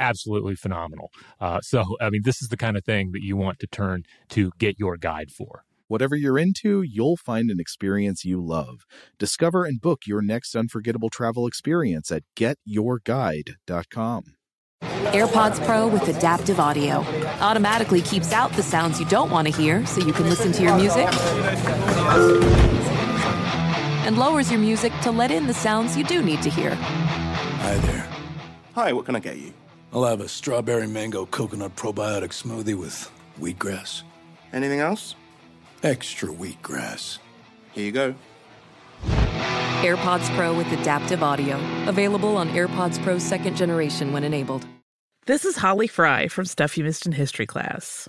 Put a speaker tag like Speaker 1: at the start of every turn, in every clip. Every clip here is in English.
Speaker 1: absolutely phenomenal. Uh, so, I mean, this is the kind of thing that you want to turn to get your guide for.
Speaker 2: Whatever you're into, you'll find an experience you love. Discover and book your next unforgettable travel experience at getyourguide.com.
Speaker 3: AirPods Pro with adaptive audio automatically keeps out the sounds you don't want to hear so you can listen to your music and lowers your music to let in the sounds you do need to hear.
Speaker 4: Hi there.
Speaker 5: Hi, what can I get you?
Speaker 4: I'll have a strawberry mango coconut probiotic smoothie with wheatgrass.
Speaker 5: Anything else?
Speaker 4: Extra wheatgrass.
Speaker 5: Here you go.
Speaker 3: AirPods Pro with adaptive audio. Available on AirPods Pro second generation when enabled.
Speaker 6: This is Holly Fry from Stuff You Missed in History class.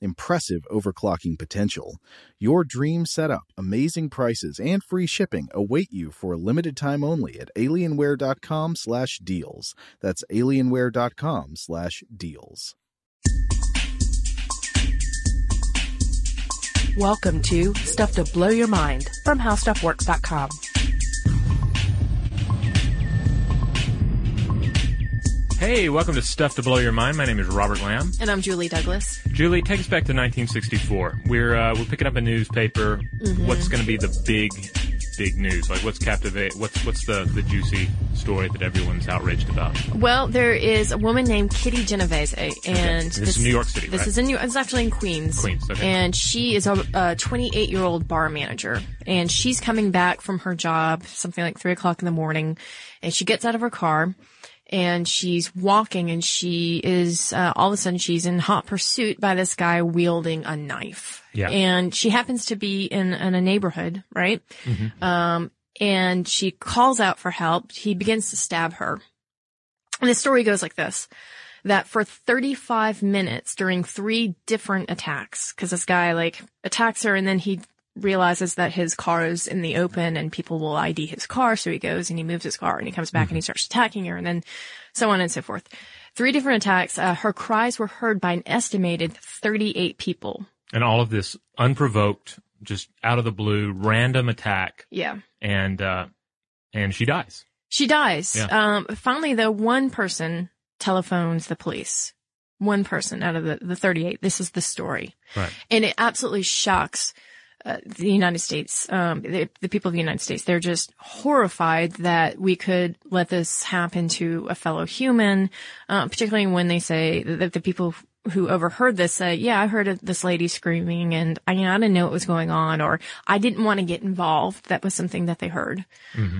Speaker 2: impressive overclocking potential. Your dream setup, amazing prices, and free shipping await you for a limited time only at alienware.com/deals. That's alienware.com/deals.
Speaker 7: Welcome to Stuff to Blow Your Mind from HowStuffWorks.com.
Speaker 1: Hey, welcome to Stuff to Blow Your Mind. My name is Robert Lamb.
Speaker 8: And I'm Julie Douglas.
Speaker 1: Julie, take us back to 1964. We're uh, we're picking up a newspaper. What's going to be the big, big news? Like, what's captivate? What's what's the the juicy story that everyone's outraged about?
Speaker 8: Well, there is a woman named Kitty Genovese, and
Speaker 1: This is New York City,
Speaker 8: This
Speaker 1: right?
Speaker 8: is in New. It's actually in Queens.
Speaker 1: Queens, okay.
Speaker 8: And she is a 28 year old bar manager, and she's coming back from her job, something like three o'clock in the morning, and she gets out of her car. And she's walking and she is, uh, all of a sudden she's in hot pursuit by this guy wielding a knife.
Speaker 1: Yeah.
Speaker 8: And she happens to be in, in a neighborhood, right?
Speaker 1: Mm-hmm.
Speaker 8: Um, and she calls out for help. He begins to stab her. And the story goes like this. That for 35 minutes during three different attacks, cause this guy like attacks her and then he realizes that his car is in the open and people will ID his car. So he goes and he moves his car and he comes back and he starts attacking her and then so on and so forth. Three different attacks. Uh, her cries were heard by an estimated 38 people.
Speaker 1: And all of this unprovoked, just out of the blue, random attack,
Speaker 8: Yeah.
Speaker 1: and uh, and she dies.
Speaker 8: She dies.
Speaker 1: Yeah.
Speaker 8: Um, finally, though, one person telephones the police. One person out of the, the 38. This is the story.
Speaker 1: Right.
Speaker 8: And it absolutely shocks uh, the United States, um, the, the people of the United States. They're just horrified that we could let this happen to a fellow human, uh, particularly when they say that the people who overheard this say, yeah, I heard this lady screaming and I, you know, I didn't know what was going on or I didn't want to get involved. That was something that they heard.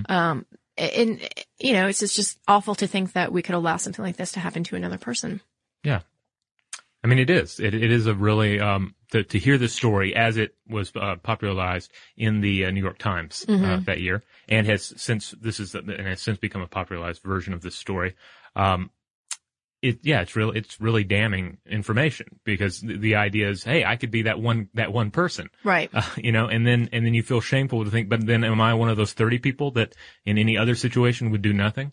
Speaker 8: Um, and, you know, it's just, just awful to think that we could allow something like this to happen to another person.
Speaker 1: Yeah. I mean, it is. It, it is a really um, to, to hear this story as it was uh, popularized in the uh, New York Times uh, that year, and has since this is and has since become a popularized version of this story. Um, it, yeah, it's really, it's really damning information because the, the idea is, hey, I could be that one, that one person.
Speaker 8: Right.
Speaker 1: Uh, you know, and then, and then you feel shameful to think, but then am I one of those 30 people that in any other situation would do nothing?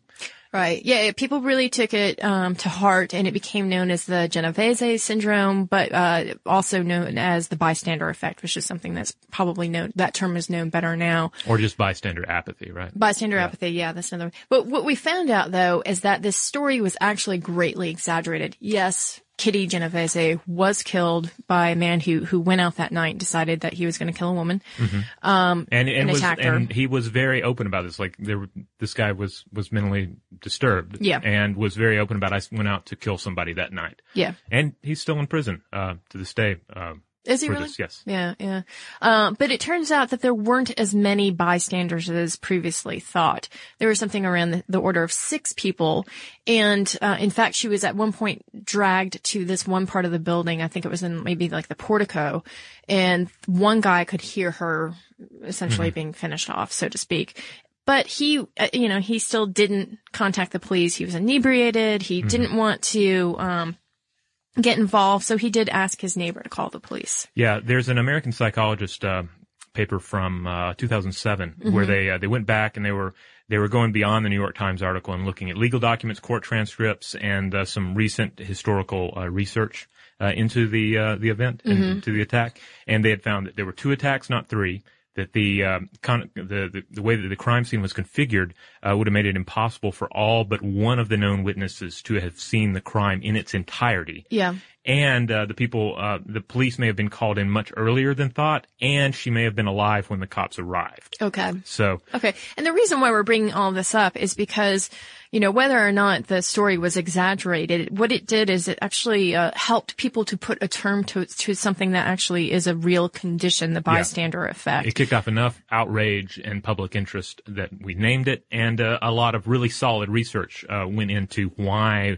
Speaker 8: Right. Yeah. People really took it um, to heart, and it became known as the Genovese syndrome, but uh, also known as the bystander effect, which is something that's probably known. That term is known better now.
Speaker 1: Or just bystander apathy, right?
Speaker 8: Bystander apathy. Yeah, that's another. One. But what we found out though is that this story was actually greatly exaggerated. Yes. Kitty Genovese was killed by a man who, who went out that night and decided that he was going to kill a woman. Um,
Speaker 1: and and
Speaker 8: and
Speaker 1: was
Speaker 8: attacked her.
Speaker 1: and he was very open about this. Like there, this guy was was mentally disturbed.
Speaker 8: Yeah.
Speaker 1: and was very open about. I went out to kill somebody that night.
Speaker 8: yeah.
Speaker 1: and he's still in prison uh, to this day. Uh,
Speaker 8: Is he really?
Speaker 1: this, yes.
Speaker 8: Yeah, yeah. Uh, but it turns out that there weren't as many bystanders as previously thought. There was something around the, the order of six people. And, uh, in fact, she was at one point dragged to this one part of the building. I think it was in maybe like the portico. And one guy could hear her essentially being finished off, so to speak. But he, uh, you know, he still didn't contact the police. He was inebriated. He didn't want to, um, get involved. So he did ask his neighbor to call the police.
Speaker 1: Yeah, there's an American psychologist uh, paper from uh, 2007
Speaker 8: Mm-hmm.
Speaker 1: where they uh, they went back and they were they were going beyond the New York Times article and looking at legal documents, court transcripts, and uh, some recent historical uh, research uh, into the uh, the event and
Speaker 8: Mm-hmm.
Speaker 1: into the attack. And they had found that there were two attacks, not three. That the, uh, con- the the the way that the crime scene was configured uh, would have made it impossible for all but one of the known witnesses to have seen the crime in its entirety
Speaker 8: Yeah.
Speaker 1: and uh, the people, uh, the police may have been called in much earlier than thought, and she may have been alive when the cops arrived.
Speaker 8: Okay.
Speaker 1: So,
Speaker 8: Okay. And the reason why we're bringing all this up is because, you know, whether or not the story was exaggerated, what it did is it actually uh, helped people to put a term to to something that actually is a real condition, the bystander effect.
Speaker 1: it kicked off enough outrage and public interest that we named it, and uh, a lot of really solid research uh, went into why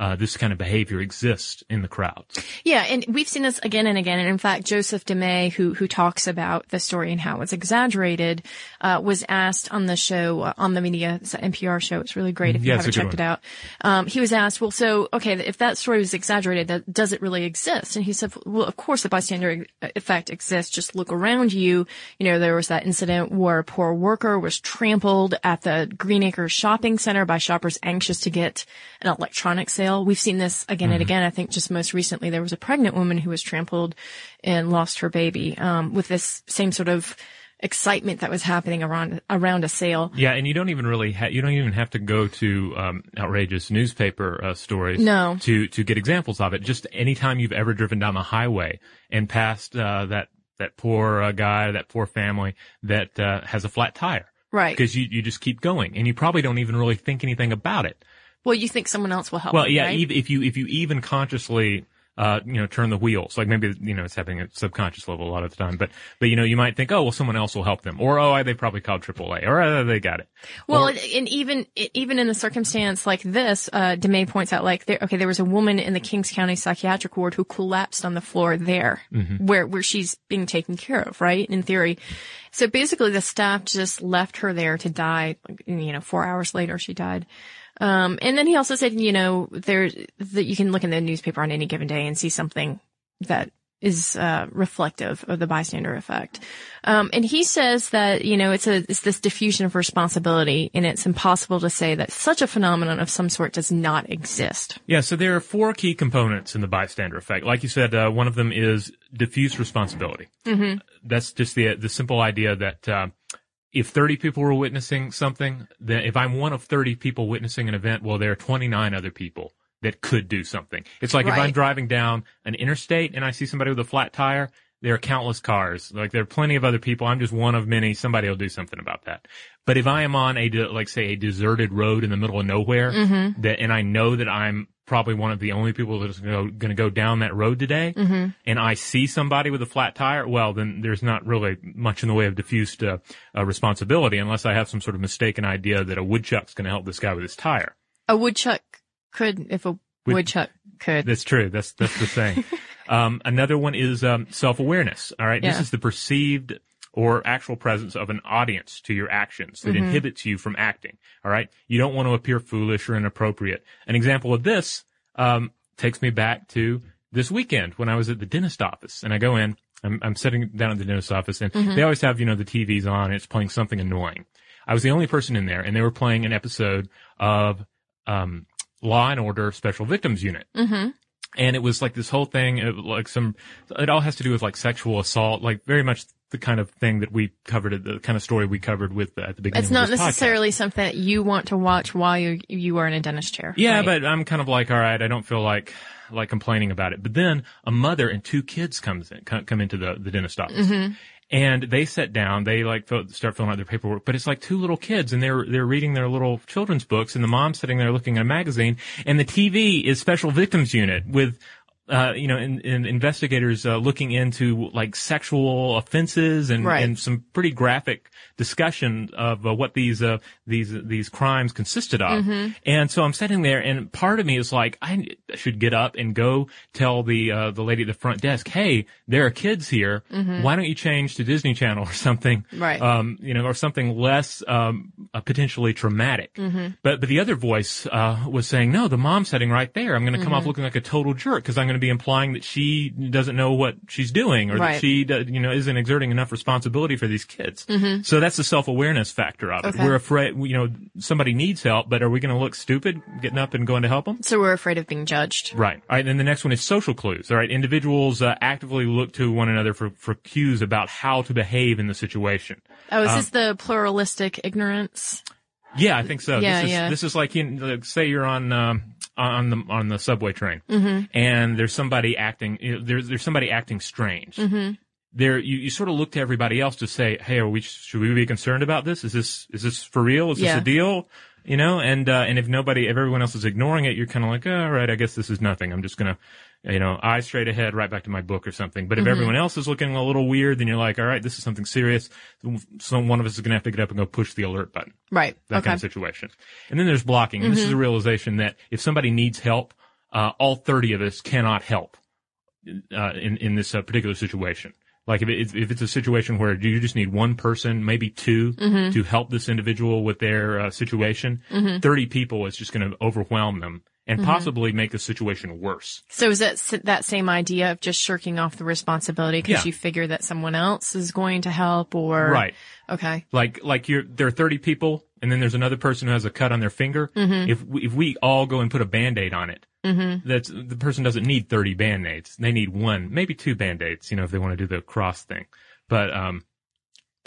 Speaker 1: uh, this kind of behavior exists in the crowds.
Speaker 8: Yeah, and we've seen this again and again. And in fact, Joseph DeMay, who who talks about the story and how it's exaggerated, uh, was asked on the show uh, on the media it's an NPR show. It's really great if you
Speaker 1: Yeah, it's
Speaker 8: haven't checked it out. Um, he was asked, well, so okay, if that story was exaggerated, that, does it really exist? And he said, well, of course, the bystander effect exists. Just look around you. You know, there was that incident where a poor worker was trampled at the Green Acres shopping center by shoppers anxious to get an electronic sale. We've seen this again and again. I think just most recently there was a pregnant woman who was trampled and lost her baby, um, with this same sort of excitement that was happening around, around a sale.
Speaker 1: Yeah, and you don't even really ha- you don't even have to go to um, outrageous newspaper uh, stories
Speaker 8: No.
Speaker 1: to to get examples of it. Just anytime you've ever driven down the highway and passed uh, that that poor uh, guy, that poor family that uh, has a flat tire,
Speaker 8: Right.
Speaker 1: Because you you just keep going, and you probably don't even really think anything about it.
Speaker 8: Well, you think someone else will help.
Speaker 1: Well, yeah,
Speaker 8: right?
Speaker 1: if you if you even consciously. Uh, you know, turn the wheels. Like maybe, you know, it's happening at subconscious level a lot of the time, but, but, you know, you might think, oh, well, someone else will help them. Or, oh, they probably called AAA. Or, uh, they got it.
Speaker 8: Well,
Speaker 1: Or-
Speaker 8: and and even even in a circumstance like this, uh, DeMay points out like there, okay, there was a woman in the Kings County psychiatric ward who collapsed on the floor there,
Speaker 1: Mm-hmm.
Speaker 8: where where she's being taken care of, right? In theory, so basically the staff just left her there to die. You know, four hours later she died. Um, and then he also said, you know, there that you can look in the newspaper on any given day and see something that is uh, reflective of the bystander effect. Um, and he says that you know it's a it's this diffusion of responsibility, and it's impossible to say that such a phenomenon of some sort does not exist.
Speaker 1: Yeah, so there are four key components in the bystander effect. Like you said, uh, one of them is diffuse responsibility. Mm-hmm. That's just the the simple idea that uh, if 30 people were witnessing something, then if I'm one of 30 people witnessing an event, well, there are 29 other people that could do something. It's like if I'm driving down an interstate and I see somebody with a flat tire, there are countless cars. Like there are plenty of other people. I'm just one of many. Somebody will do something about that. But if I am on a, like say a deserted road in the middle of nowhere, mm-hmm. that, and I know that I'm probably one of the only people that's going to go down that road today, and I see somebody with a flat tire, well, then there's not really much in the way of diffused uh, uh, responsibility unless I have some sort of mistaken idea that a woodchuck's going to help this guy with his tire.
Speaker 8: A woodchuck could, if a woodchuck could.
Speaker 1: That's true. That's that's the thing. um, another one is um, self-awareness. All right,
Speaker 8: yeah.
Speaker 1: this is the perceived or actual presence of an audience to your actions that inhibits you from acting. All right, you don't want to appear foolish or inappropriate. An example of this. um, takes me back to this weekend when I was at the dentist office and I go in, I'm, I'm sitting down at the dentist office and they always have, you know, the TVs on and it's playing something annoying. I was the only person in there and they were playing an episode of, um, Law and Order Special Victims Unit.
Speaker 8: Mm-hmm.
Speaker 1: And it was like this whole thing, it, like some, it all has to do with like sexual assault, like very much the kind of thing that we covered, the kind of story we covered with at the beginning.
Speaker 8: It's not
Speaker 1: this podcast.
Speaker 8: necessarily something that you want to watch while you you are in a dentist chair.
Speaker 1: Yeah,
Speaker 8: right?
Speaker 1: but I'm kind of like, all right, I don't feel like like complaining about it. But then a mother and two kids comes in, come, come into the the dentist office.
Speaker 8: Mm-hmm.
Speaker 1: And they sit down, they like fill, start filling out their paperwork, but it's like two little kids and they're, they're reading their little children's books and the mom's sitting there looking at a magazine and the TV is special victims unit with, uh, you know, in, in investigators, uh, looking into like sexual offenses and,
Speaker 8: Right.
Speaker 1: and some pretty graphic discussion of uh, what these, uh, these, these crimes consisted of.
Speaker 8: Mm-hmm.
Speaker 1: And so I'm sitting there and part of me is like, I should get up and go tell the, uh, the lady at the front desk, hey, there are kids here. Why don't you change to Disney Channel or something?
Speaker 8: Mm-hmm. Right.
Speaker 1: Um, you know, or something less, um, uh, potentially traumatic.
Speaker 8: Mm-hmm.
Speaker 1: But, but the other voice, uh, was saying, no, the mom's sitting right there. I'm going to come
Speaker 8: Mm-hmm.
Speaker 1: off looking like a total jerk because I'm going to be implying that she doesn't know what she's doing or
Speaker 8: Right.
Speaker 1: that she, you know, isn't exerting enough responsibility for these kids. So that's the self-awareness factor of it.
Speaker 8: Mm-hmm. Okay.
Speaker 1: We're afraid, you know, somebody needs help, but are we going to look stupid getting up and going to help them?
Speaker 8: so we're afraid of being judged.
Speaker 1: Right. All right. Then the next one is social clues. All right. Individuals uh, actively look to one another for, for cues about how to behave in the situation.
Speaker 8: Oh, is
Speaker 1: Um,
Speaker 8: this the pluralistic ignorance?
Speaker 1: Yeah, I think so.
Speaker 8: Yeah,
Speaker 1: this is,
Speaker 8: yeah.
Speaker 1: This is like, you know, like, say you're on, um, on the, on the subway train
Speaker 8: Mm-hmm.
Speaker 1: and there's somebody acting, you know, there's, there's somebody acting strange.
Speaker 8: Mm-hmm.
Speaker 1: There, you, you sort of look to everybody else to say, Hey, are we, should we be concerned about this? Is this, is this for real? Is
Speaker 8: Yeah.
Speaker 1: this a deal? You know, and, uh, and if nobody, if everyone else is ignoring it, you're kind of like, oh, all right, I guess this is nothing. I'm just gonna, you know, eyes straight ahead, right back to my book or something. But if
Speaker 8: Mm-hmm.
Speaker 1: everyone else is looking a little weird, then you're like, all right, this is something serious. So one of us is gonna have to get up and go push the alert button
Speaker 8: Right.
Speaker 1: that
Speaker 8: okay.
Speaker 1: kind of situation. And then there's blocking. And this is a realization that if somebody needs help, uh, all 30 of us cannot help, uh, in, in this uh, particular situation. Like if, it, if it's a situation where you just need one person, maybe 2 to help this individual with their uh, situation, 30 people is just going to overwhelm them and mm-hmm. possibly make the situation worse.
Speaker 8: So is that that same idea of just shirking off the responsibility because
Speaker 1: Yeah.
Speaker 8: you figure that someone else is going to help or
Speaker 1: Right.
Speaker 8: Okay.
Speaker 1: Like, like you're, there are 30 people and then there's another person who has a cut on their finger. Mm-hmm. If we, if we all go and put a band-aid on it, mm-hmm. that's, the person doesn't need 30 band-aids. They need one, maybe two band-aids, you know, if they want to do the cross thing. But, um,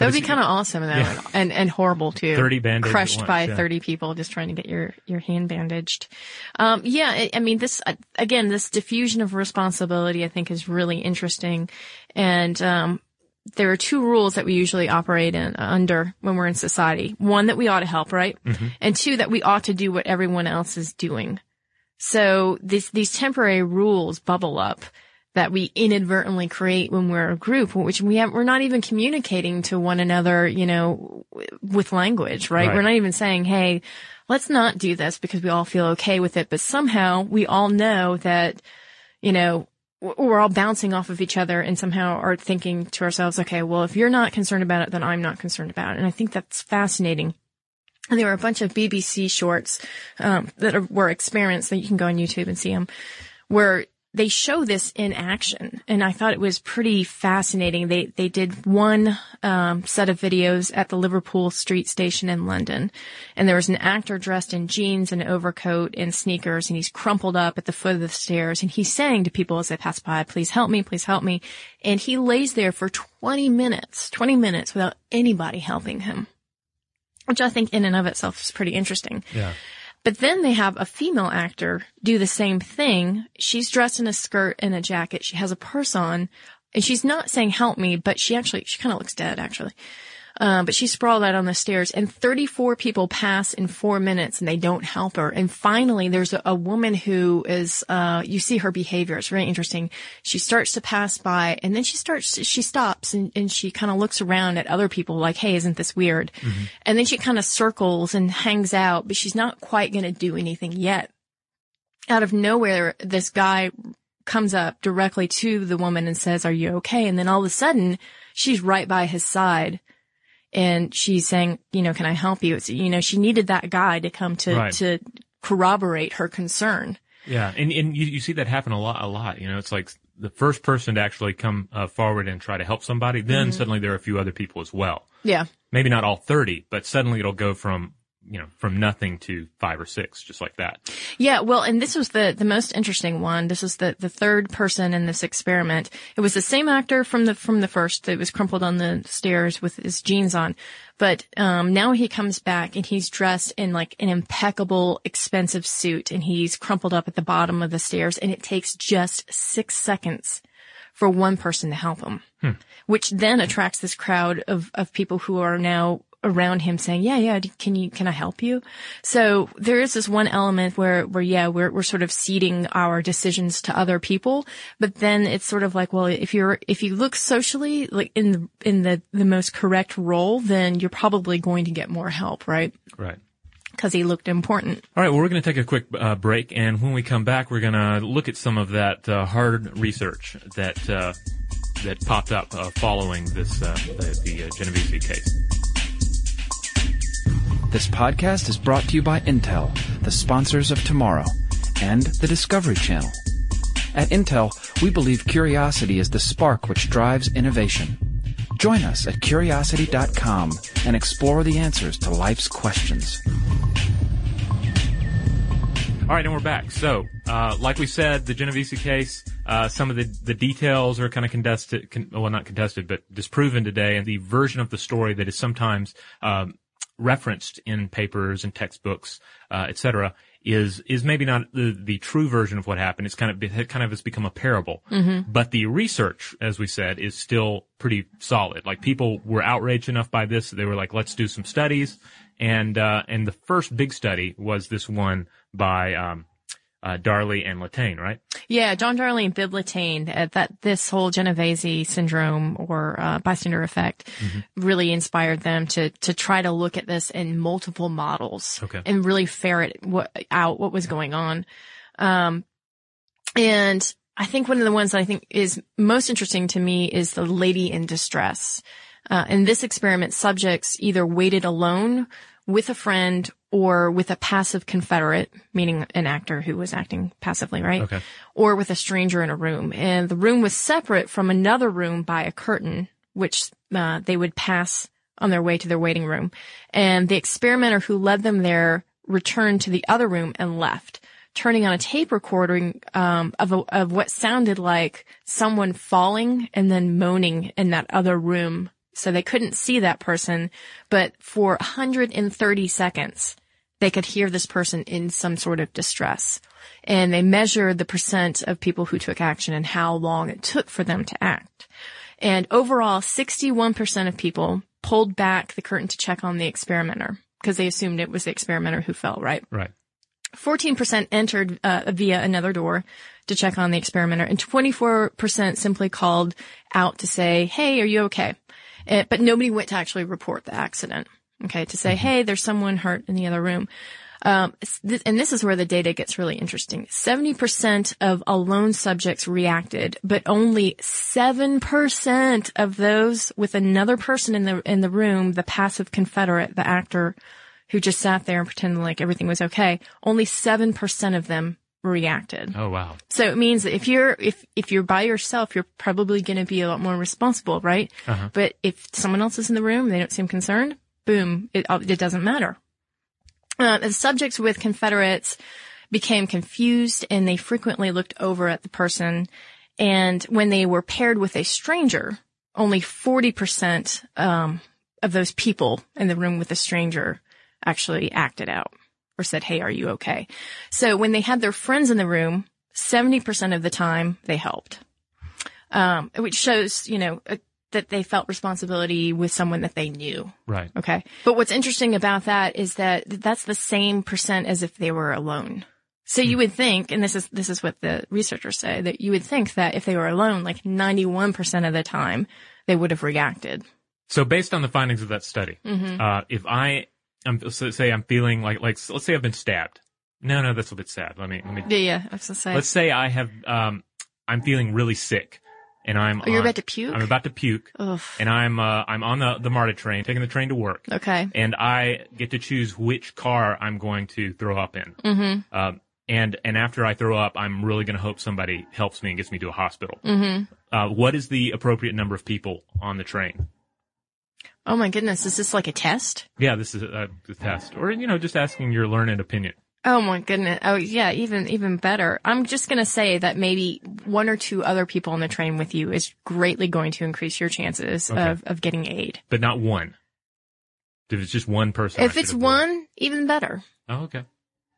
Speaker 8: That would be kind of awesome though,
Speaker 1: Yeah.
Speaker 8: and and horrible too.
Speaker 1: 30 Band-Aids
Speaker 8: crushed
Speaker 1: once,
Speaker 8: by
Speaker 1: yeah.
Speaker 8: thirty people just trying to get your your hand bandaged. Um, yeah, I, I mean this uh, again, this diffusion of responsibility I think is really interesting, and um, there are two rules that we usually operate in under when we're in society. One that we ought to help, right,
Speaker 1: Mm-hmm.
Speaker 8: and two that we ought to do what everyone else is doing. So these these temporary rules bubble up that we inadvertently create when we're a group, which we have, we're not even communicating to one another, you know, w- with language, right?
Speaker 1: Right.
Speaker 8: We're not even saying, Hey, let's not do this because we all feel okay with it. But somehow we all know that, you know, we're all bouncing off of each other and somehow are thinking to ourselves, okay, well, if you're not concerned about it, then I'm not concerned about it. And I think that's fascinating. And there were a bunch of BBC shorts um, that are, were experiments that you can go on YouTube and see them, where they show this in action, and I thought it was pretty fascinating. They they did one um, set of videos at the Liverpool Street Station in London, and there was an actor dressed in jeans and overcoat and sneakers, and he's crumpled up at the foot of the stairs, and he's saying to people as they pass by, "Please help me, please help me," and he lays there for 20 minutes, 20 minutes without anybody helping him which I think in and of itself is pretty interesting.
Speaker 1: yeah.
Speaker 8: But then they have a female actor do the same thing. She's dressed in a skirt and a jacket. She has a purse on and she's not saying help me, but she actually, she kind of looks dead actually. Uh, but she sprawled out on the stairs and 34 people pass in four minutes and they don't help her. And finally, there's a, a woman who is, uh, you see her behavior. It's really interesting. She starts to pass by and then she starts, she stops and, and she kind of looks around at other people like, Hey, isn't this weird? And then she kind of circles and hangs out, but she's not quite going to do anything yet. Out of nowhere, this guy comes up directly to the woman and says, are you okay? And then all of a sudden she's right by his side and she's saying, you know, can I help you? It's, you know, she needed that guy to come to,
Speaker 1: Right.
Speaker 8: to corroborate her concern.
Speaker 1: Yeah, and and you, you see that happen a lot. A lot. You know, it's like the first person to actually come uh, forward and try to help somebody. Then suddenly there are a few other people as well.
Speaker 8: Yeah.
Speaker 1: Maybe not all thirty, but suddenly it'll go from you know from nothing to five or six, just like that.
Speaker 8: Yeah, well, and this was the the most interesting one. This was the the third person in this experiment. It was the same actor from the from the first that was crumpled on the stairs with his jeans on, but um, now he comes back and he's dressed in like an impeccable, expensive suit, and he's crumpled up at the bottom of the stairs, and it takes just six seconds for one person to help him, which then attracts this crowd of of people who are now around him saying, yeah, yeah, can you, can I help you? So there is this one element where, where, yeah, we're, we're sort of ceding our decisions to other people, but then it's sort of like, well, if you're, if you look socially, like in the, in the, the most correct role, then you're probably going to get more help, right?
Speaker 1: Right.
Speaker 8: Cause he looked important.
Speaker 1: All right. Well, we're going to take a quick uh, break, and when we come back, we're going to look at some of that uh, hard research that uh, that popped up uh, following this uh, the, the uh, Genovese case.
Speaker 9: This podcast is brought to you by Intel, the sponsors of tomorrow, and the Discovery Channel. At Intel, we believe curiosity is the spark which drives innovation. Join us at curiosity.com and explore the answers to life's questions.
Speaker 1: All right, and we're back. So, uh, like we said, the Genovese case, uh, some of the, the details are kind of contested, con- well, not contested, but disproven today, and the version of the story that is sometimes um, referenced in papers and textbooks, uh, et cetera, is is maybe not the, the true version of what happened. It's kind of it kind of has become a parable. But the research, as we said, is still pretty solid. Like people were outraged enough by this, they were like, "Let's do some studies." And uh, and the first big study was this one by um, uh, Darley and Latane, right?
Speaker 8: Yeah, John Darley and Bibb Latane, uh, that this whole Genovese syndrome or uh, bystander effect really inspired them to to try to look at this in multiple models
Speaker 1: Okay.
Speaker 8: and really ferret what, out what was going on. Um, and I think one of the ones that I think is most interesting to me is the lady in distress. Uh, in this experiment, subjects either waited alone with a friend or with a passive confederate, meaning an actor who was acting passively, right?
Speaker 1: Okay.
Speaker 8: Or with a stranger in a room. And the room was separate from another room by a curtain, which uh, they would pass on their way to their waiting room. And the experimenter who led them there returned to the other room and left, turning on a tape recording um, of a, of what sounded like someone falling and then moaning in that other room. So they couldn't see that person, but for 130 seconds, they could hear this person in some sort of distress. And they measured the percent of people who took action and how long it took for them to act. And overall, 61% of people pulled back the curtain to check on the experimenter because they assumed it was the experimenter who fell, right?
Speaker 1: Right.
Speaker 8: 14% entered uh, via another door to check on the experimenter and 24% simply called out to say, Hey, are you okay? Uh, but nobody went to actually report the accident. Okay. To say, Hey, there's someone hurt in the other room. Um, th- and this is where the data gets really interesting. 70% of alone subjects reacted, but only 7% of those with another person in the, in the room, the passive confederate, the actor who just sat there and pretended like everything was okay, only 7% of them reacted.
Speaker 1: Oh wow.
Speaker 8: So it means that if you're, if, if you're by yourself, you're probably going to be a lot more responsible, right? But if someone else is in the room, they don't seem concerned, boom, it, it doesn't matter. Uh, the subjects with Confederates became confused and they frequently looked over at the person. And when they were paired with a stranger, only 40% um, of those people in the room with the stranger actually acted out or said, Hey, are you okay? So when they had their friends in the room, 70% of the time they helped. Um, which shows, you know, uh, that they felt responsibility with someone that they knew.
Speaker 1: Right.
Speaker 8: Okay. But what's interesting about that is that that's the same percent as if they were alone. So you would think, and this is, this is what the researchers say, that you would think that if they were alone, like 91% of the time, they would have reacted.
Speaker 1: So based on the findings of that study, uh, if I, I'm, so say I'm feeling like, like, let's say I've been stabbed. No, no, that's a bit sad. Let me, let me,
Speaker 8: Yeah, yeah, I was gonna say.
Speaker 1: let's say I have, um, I'm feeling really sick and I'm,
Speaker 8: Oh, you're
Speaker 1: on-
Speaker 8: about to puke?
Speaker 1: I'm about to puke
Speaker 8: Ugh.
Speaker 1: and I'm, uh, I'm on the, the MARTA train, taking the train to work.
Speaker 8: Okay.
Speaker 1: And I get to choose which car I'm going to throw up in.
Speaker 8: Mm-hmm.
Speaker 1: Um, and and after I throw up, I'm really going to hope somebody helps me and gets me to a hospital.
Speaker 8: Mm-hmm.
Speaker 1: Uh, what is the appropriate number of people on the train?
Speaker 8: Oh my goodness, is this like a test?
Speaker 1: Yeah, this is a, a test, or you know, just asking your learned opinion.
Speaker 8: Oh my goodness. Oh yeah, even even better. I'm just gonna say that maybe one or two other people on the train with you is greatly going to increase your chances
Speaker 1: Okay.
Speaker 8: of, of getting aid.
Speaker 1: but not one. If it's just one person,
Speaker 8: If it's one, even better.
Speaker 1: oh okay,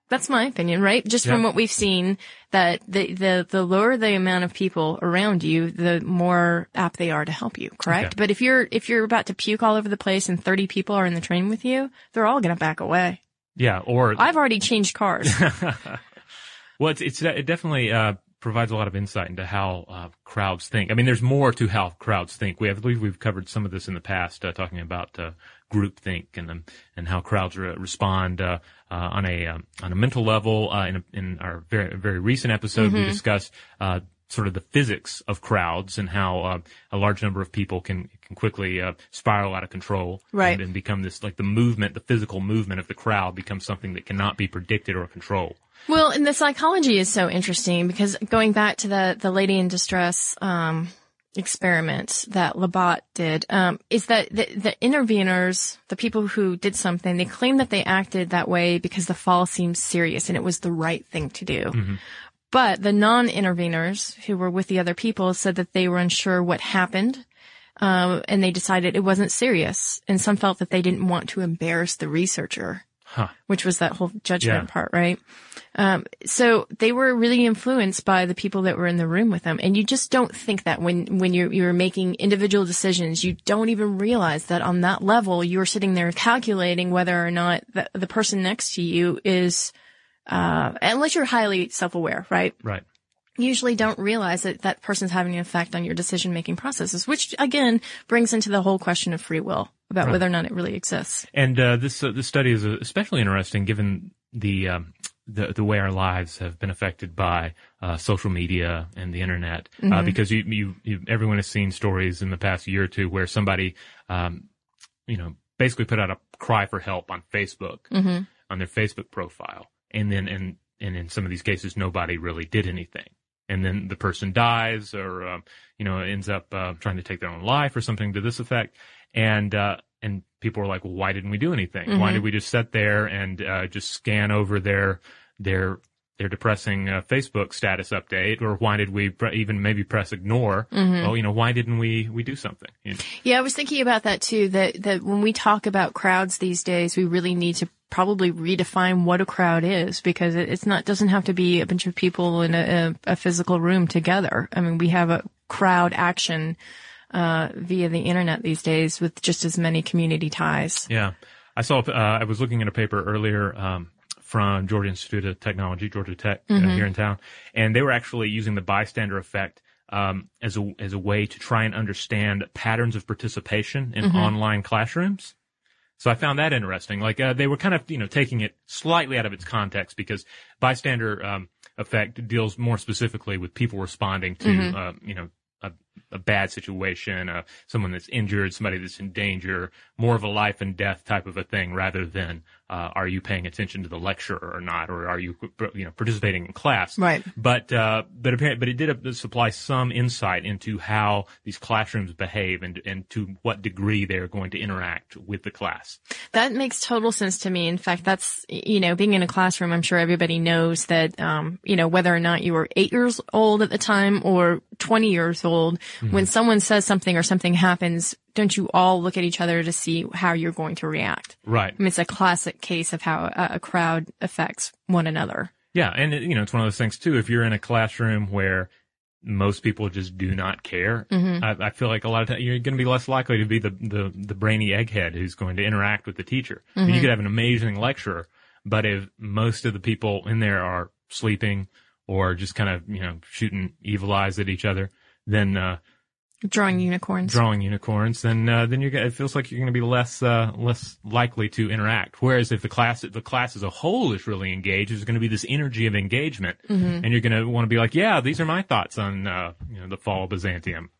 Speaker 8: That's my opinion, right? Just from what we've seen, that the, the, the lower the amount of people around you, the more apt they are to help you, correct?
Speaker 1: Okay.
Speaker 8: But if you're, if you're about to puke all over the place and 30 people are in the train with you, they're all gonna back away.
Speaker 1: yeah, or
Speaker 8: I've already changed cars.
Speaker 1: well, it's, it's it definitely uh, provides a lot of insight into how uh, crowds think. I mean, there's more to how crowds think. We have, I believe we've covered some of this in the past, uh, talking about uh, group think and um, and how crowds re- respond uh, uh, on a um, on a mental level. Uh, in a, in our very very recent episode, we
Speaker 8: Mhm.
Speaker 1: discussed. Sort of the physics of crowds and how uh, a large number of people can can quickly uh, spiral out of control,
Speaker 8: Right.
Speaker 1: And, and become this like the movement, the physical movement of the crowd becomes something that cannot be predicted or controlled.
Speaker 8: Well, and the psychology is so interesting because going back to the the lady in distress um, experiment that Labat did, um, is that the, the interveners, the people who did something, they claim that they acted that way because the fall seemed serious and it was the right thing to do. But the non-interveners who were with the other people said that they were unsure what happened. Um, and they decided it wasn't serious. And some felt that they didn't want to embarrass the researcher
Speaker 1: Huh.
Speaker 8: which was that whole judgment
Speaker 1: Yeah.
Speaker 8: part, right? Um, so they were really influenced by the people that were in the room with them. And you just don't think that when, when you're, you're making individual decisions, you don't even realize that on that level, you're sitting there calculating whether or not the, the person next to you is, uh, unless you're highly self-aware, right?
Speaker 1: Right.
Speaker 8: Usually don't realize that that person's having an effect on your decision making processes, which again brings into the whole question of free will about
Speaker 1: Right.
Speaker 8: whether or not it really exists.
Speaker 1: And uh, this uh, this study is especially interesting given the um, the the way our lives have been affected by uh, social media and the internet. Uh,
Speaker 8: Mhm.
Speaker 1: because you, you you everyone has seen stories in the past year or two where somebody, um, you know, basically put out a cry for help on Facebook
Speaker 8: hmm
Speaker 1: on their Facebook profile, and then and and in some of these cases nobody really did anything. And then the person dies, or um, you know, ends up uh, trying to take their own life, or something to this effect. And uh, and people are like, well, why didn't we do anything? Why
Speaker 8: Mhm.
Speaker 1: did we just sit there and uh, just scan over their their their depressing uh, Facebook status update, or why did we pre- even maybe press ignore?
Speaker 8: Mhm.
Speaker 1: Well, you know, why didn't we we do something? You know?
Speaker 8: Yeah, I was thinking about that too. That that when we talk about crowds these days, we really need to probably redefine what a crowd is because it, it's not doesn't have to be a bunch of people in a, a, physical room together. I mean, we have a crowd action uh, via the internet these days with just as many community ties.
Speaker 1: Yeah, I saw. Uh, I was looking at a paper earlier um, from Georgia Institute of Technology, Georgia Tech, uh,
Speaker 8: Mhm.
Speaker 1: here in town, and they were actually using the bystander effect um, as a as a way to try and understand patterns of participation in
Speaker 8: Mhm.
Speaker 1: online classrooms. So I found that interesting. Like uh, they were kind of you know taking it slightly out of its context because bystander um, effect deals more specifically with people responding to
Speaker 8: Mhm.
Speaker 1: uh, you know a, a bad situation, uh, someone that's injured, somebody that's in danger, more of a life and death type of a thing rather than uh, are you paying attention to the lecture or not, or are you you know participating in class?
Speaker 8: Right.
Speaker 1: But uh, but apparently, but it did supply some insight into how these classrooms behave and and to what degree they're going to interact with the class.
Speaker 8: That makes total sense to me. In fact, that's, you know, being in a classroom, I'm sure everybody knows that, um, you know, whether or not you were eight years old at the time or 20 years old, when someone says something or something happens, don't you all look at each other to see how you're going to react?
Speaker 1: Right.
Speaker 8: I mean, it's a classic case of how a, a crowd affects one another.
Speaker 1: Yeah, and it, you know it's one of those things too. If you're in a classroom where most people just do not care,
Speaker 8: Mhm.
Speaker 1: I, I feel like a lot of times you're going to be less likely to be the, the the brainy egghead who's going to interact with the teacher. I mean,
Speaker 8: Mhm.
Speaker 1: You could have an amazing lecturer, but if most of the people in there are sleeping or just kind of you know shooting evil eyes at each other, then uh,
Speaker 8: Drawing unicorns.
Speaker 1: drawing unicorns, then uh, then you're it feels like you're going to be less uh, less likely to interact. Whereas if the class the class as a whole is really engaged, there's going to be this energy of engagement,
Speaker 8: Mhm.
Speaker 1: and you're going to want to be like, yeah, these are my thoughts on uh, you know the fall of Byzantium.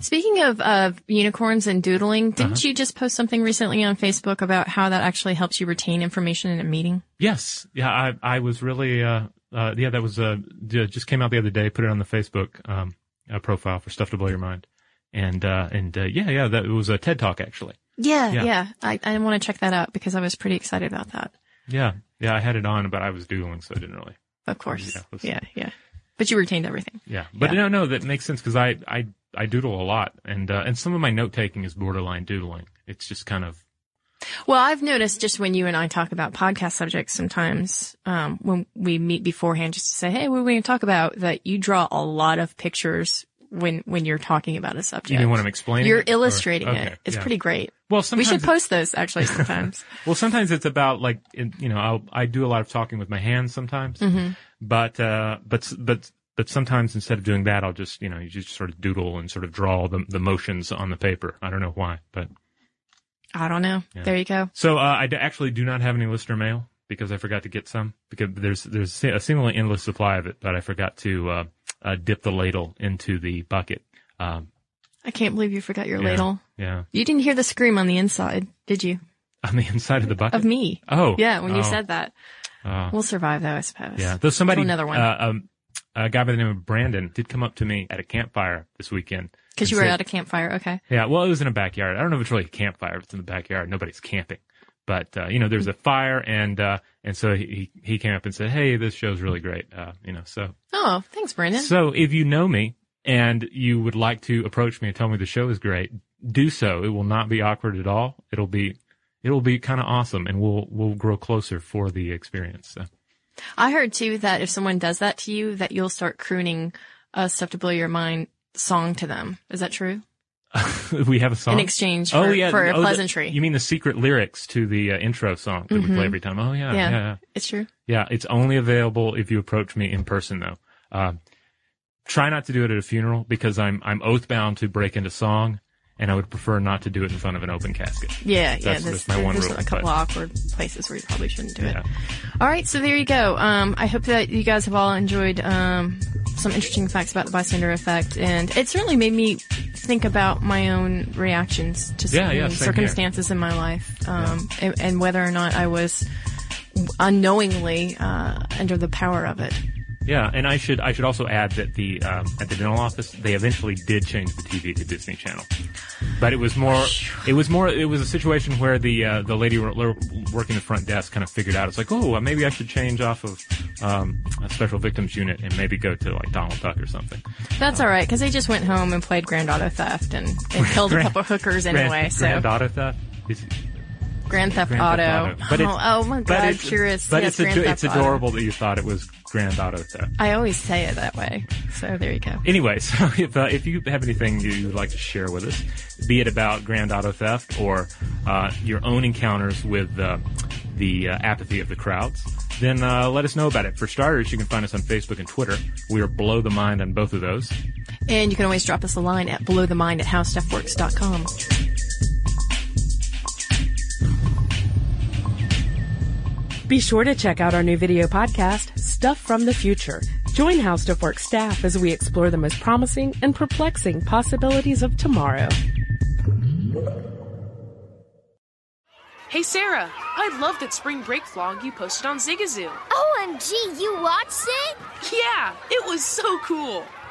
Speaker 8: Speaking of, of unicorns and doodling, didn't
Speaker 1: Uh-huh.
Speaker 8: you just post something recently on Facebook about how that actually helps you retain information in a meeting?
Speaker 1: Yes, yeah, I I was really uh, Uh, yeah, that was uh, just came out the other day. Put it on the Facebook um, uh, profile for stuff to blow your mind. And uh, and uh, yeah, yeah, that it was a TED talk actually.
Speaker 8: Yeah,
Speaker 1: Yeah.
Speaker 8: yeah. I, I want to check that out because I was pretty excited about that.
Speaker 1: Yeah, yeah, I had it on, but I was doodling, so I didn't really.
Speaker 8: Of course.
Speaker 1: Yeah,
Speaker 8: Yeah, yeah. But you retained everything.
Speaker 1: Yeah, but
Speaker 8: Yeah.
Speaker 1: no, no, that makes sense because I, I, I doodle a lot, and uh, and some of my note taking is borderline doodling. It's just kind of
Speaker 8: Well, I've noticed just when you and I talk about podcast subjects sometimes, um, when we meet beforehand just to say, Hey, what are we going to talk about? That you draw a lot of pictures when, when you're talking about a subject.
Speaker 1: you mean when I'm explaining.
Speaker 8: You're
Speaker 1: it, or-
Speaker 8: illustrating
Speaker 1: okay,
Speaker 8: it. It's
Speaker 1: yeah.
Speaker 8: pretty great.
Speaker 1: Well,
Speaker 8: We should post those actually sometimes.
Speaker 1: Well, sometimes it's about like you know I'll, I do a lot of talking with my hands sometimes,
Speaker 8: Mm-hmm.
Speaker 1: but uh, but but but sometimes instead of doing that, I'll just you know you just sort of doodle and sort of draw the the motions on the paper. I don't know why, but
Speaker 8: I don't know.
Speaker 1: Yeah.
Speaker 8: There you go.
Speaker 1: so uh, I d- actually do not have any listener mail because I forgot to get some because there's there's a seemingly endless supply of it, but I forgot to uh, uh, dip the ladle into the bucket. Um,
Speaker 8: I can't believe you forgot your
Speaker 1: yeah,
Speaker 8: ladle.
Speaker 1: Yeah,
Speaker 8: You didn't hear the scream on the inside, did you?
Speaker 1: on the inside of the bucket
Speaker 8: Of me.
Speaker 1: Oh,
Speaker 8: Yeah, when you
Speaker 1: oh,
Speaker 8: said that.
Speaker 1: oh.
Speaker 8: We'll survive though, I suppose.
Speaker 1: Yeah, though somebody,
Speaker 8: another one.
Speaker 1: Uh, um, a guy by the name of Brandon did come up to me at a campfire this weekend.
Speaker 8: Because you were at a campfire. Okay.
Speaker 1: Yeah, well, it was in a backyard. I don't know if it's really a campfire. If it's in the backyard, nobody's camping. But uh, you know, there's a fire, and uh, and so he he came up and said, "Hey, this show's really great." Uh, you know, so
Speaker 8: Oh, thanks, Brandon.
Speaker 1: so if you know me and you would like to approach me and tell me the show is great, do so. It will not be awkward at all. It'll be it'll be kind of awesome, and we'll we'll grow closer for the experience. So.
Speaker 8: I heard too that if someone does that to you, that you'll start crooning a stuff to blow your mind song to them. Is that true?
Speaker 1: we have a song
Speaker 8: In exchange for,
Speaker 1: oh yeah,
Speaker 8: for a
Speaker 1: Oh, the-
Speaker 8: pleasantry.
Speaker 1: you mean the secret lyrics to the uh, intro song that we play every time? Oh yeah, yeah,
Speaker 8: Yeah.
Speaker 1: yeah,
Speaker 8: it's true.
Speaker 1: yeah. It's only available if you approach me in person, though. Uh, try not to do it at a funeral because I'm I'm oath bound to break into song, and I would prefer not to do it in front of an open casket.
Speaker 8: Yeah, yeah.
Speaker 1: That's-
Speaker 8: There's,
Speaker 1: that's my one
Speaker 8: there's
Speaker 1: rule,
Speaker 8: a couple
Speaker 1: but-
Speaker 8: awkward places where you probably shouldn't do it. All right, so there you go. Um, I hope that you guys have all enjoyed um, some interesting facts about the bystander effect, and it certainly made me think about my own reactions to
Speaker 1: Yeah,
Speaker 8: certain
Speaker 1: yeah, here.
Speaker 8: circumstances in my life, um, and, and whether or not I was unknowingly uh, under the power of it.
Speaker 1: Yeah, and I should I should also add that the um, at the dental office they eventually did change the TV to Disney Channel, but it was more it was more it was a situation where the uh, the lady wor- wor- working the front desk kind of figured out it's like oh maybe I should change off of um, a special victims unit and maybe go to like Donald Duck or something.
Speaker 8: That's all right because they just went home and played Grand Auto Theft and, and killed a couple hookers anyway.
Speaker 1: Grand,
Speaker 8: so
Speaker 1: Grand Auto Theft. Is-
Speaker 8: Grand Theft
Speaker 1: Grand
Speaker 8: Auto.
Speaker 1: Theft Auto. But
Speaker 8: oh,
Speaker 1: it's-
Speaker 8: oh my god, but
Speaker 1: it's-
Speaker 8: purist.
Speaker 1: But
Speaker 8: yes,
Speaker 1: it's
Speaker 8: Grand Theft
Speaker 1: it's
Speaker 8: Auto.
Speaker 1: adorable that you thought it was Grand Auto Theft.
Speaker 8: I always say it that way. So there you go.
Speaker 1: Anyway, so if uh, if you have anything you would like to share with us, be it about grand auto theft or uh, your own encounters with uh, the uh, apathy of the crowds, then uh, let us know about it. For starters, you can find us on Facebook and Twitter. We are Blow the mind on both of those.
Speaker 8: And you can always drop us a line at blowthemind at howstuffworks.com.
Speaker 7: Be sure to check out our new video podcast, Stuff from the Future. Join How Stuff Works staff as we explore the most promising and perplexing possibilities of tomorrow.
Speaker 10: Hey Sarah, I love that spring break vlog you posted on Zigazoo.
Speaker 11: OMG, you watched it?
Speaker 10: Yeah, it was so cool.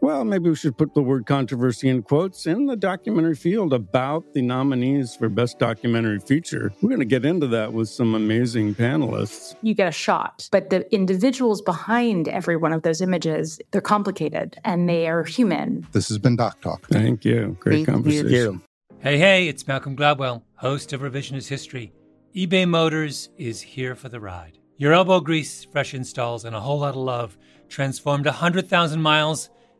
Speaker 12: Well, maybe we should put the word controversy in quotes in the documentary field about the nominees for Best Documentary Feature. We're going to get into that with some amazing panelists.
Speaker 13: You get a shot, but the individuals behind every one of those images, they're complicated and they are human.
Speaker 14: This has been Doc Talk.
Speaker 12: Thank you. Great
Speaker 14: Thank
Speaker 12: conversation.
Speaker 14: you.
Speaker 15: Hey, hey, it's Malcolm Gladwell, host of Revisionist History. eBay Motors is here for the ride. Your elbow grease, fresh installs, and a whole lot of love transformed 100,000 miles